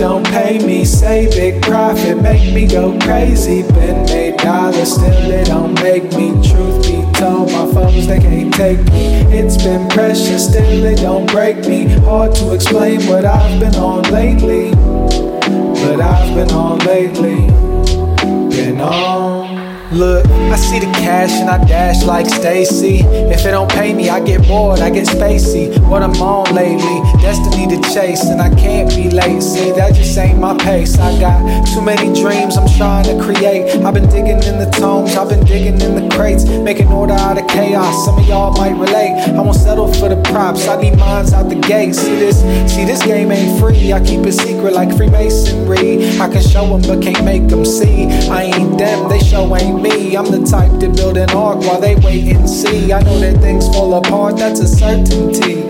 don't pay me. Say big profit, make me go crazy. Been made dollars, still it don't make me. Truth be told, my foes they can't take me. It's been precious, still it don't break me. Hard to explain what I've been on lately, Look, I see the cash and I dash like Stacy. If it don't pay me, I get bored, I get spacey. What I'm on lately, destiny to chase, and I can't be late. See, that just ain't my pace. I got too many dreams I'm trying to create. I've been digging in the tomes, I've been digging in the crates, making order out of chaos. Some of y'all might relate. I won't settle for the props, I need mines out the gate. See this, see this game ain't free. I keep it secret like Freemasonry. I can show them, but can't make them see. I ain't them, they show ain't me. I'm the type to build an ark while they wait and see. I know that things fall apart, that's a certainty.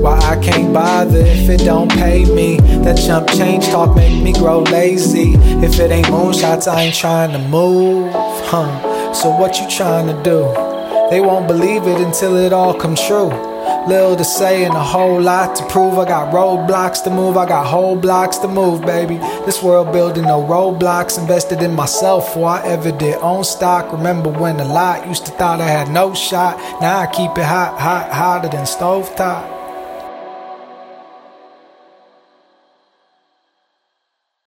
Why I can't bother if it don't pay me. That chump change talk make me grow lazy. If it ain't moonshots, I ain't trying to move. Huh. So what you trying to do? They won't believe it until it all comes true. Little to say and a whole lot to prove. I got roadblocks to move, I got whole blocks to move, baby. This world building no roadblocks. Invested in myself before I ever did own stock. Remember when a lot used to thought I had no shot. Now I keep it hot, hot, hotter than stovetop.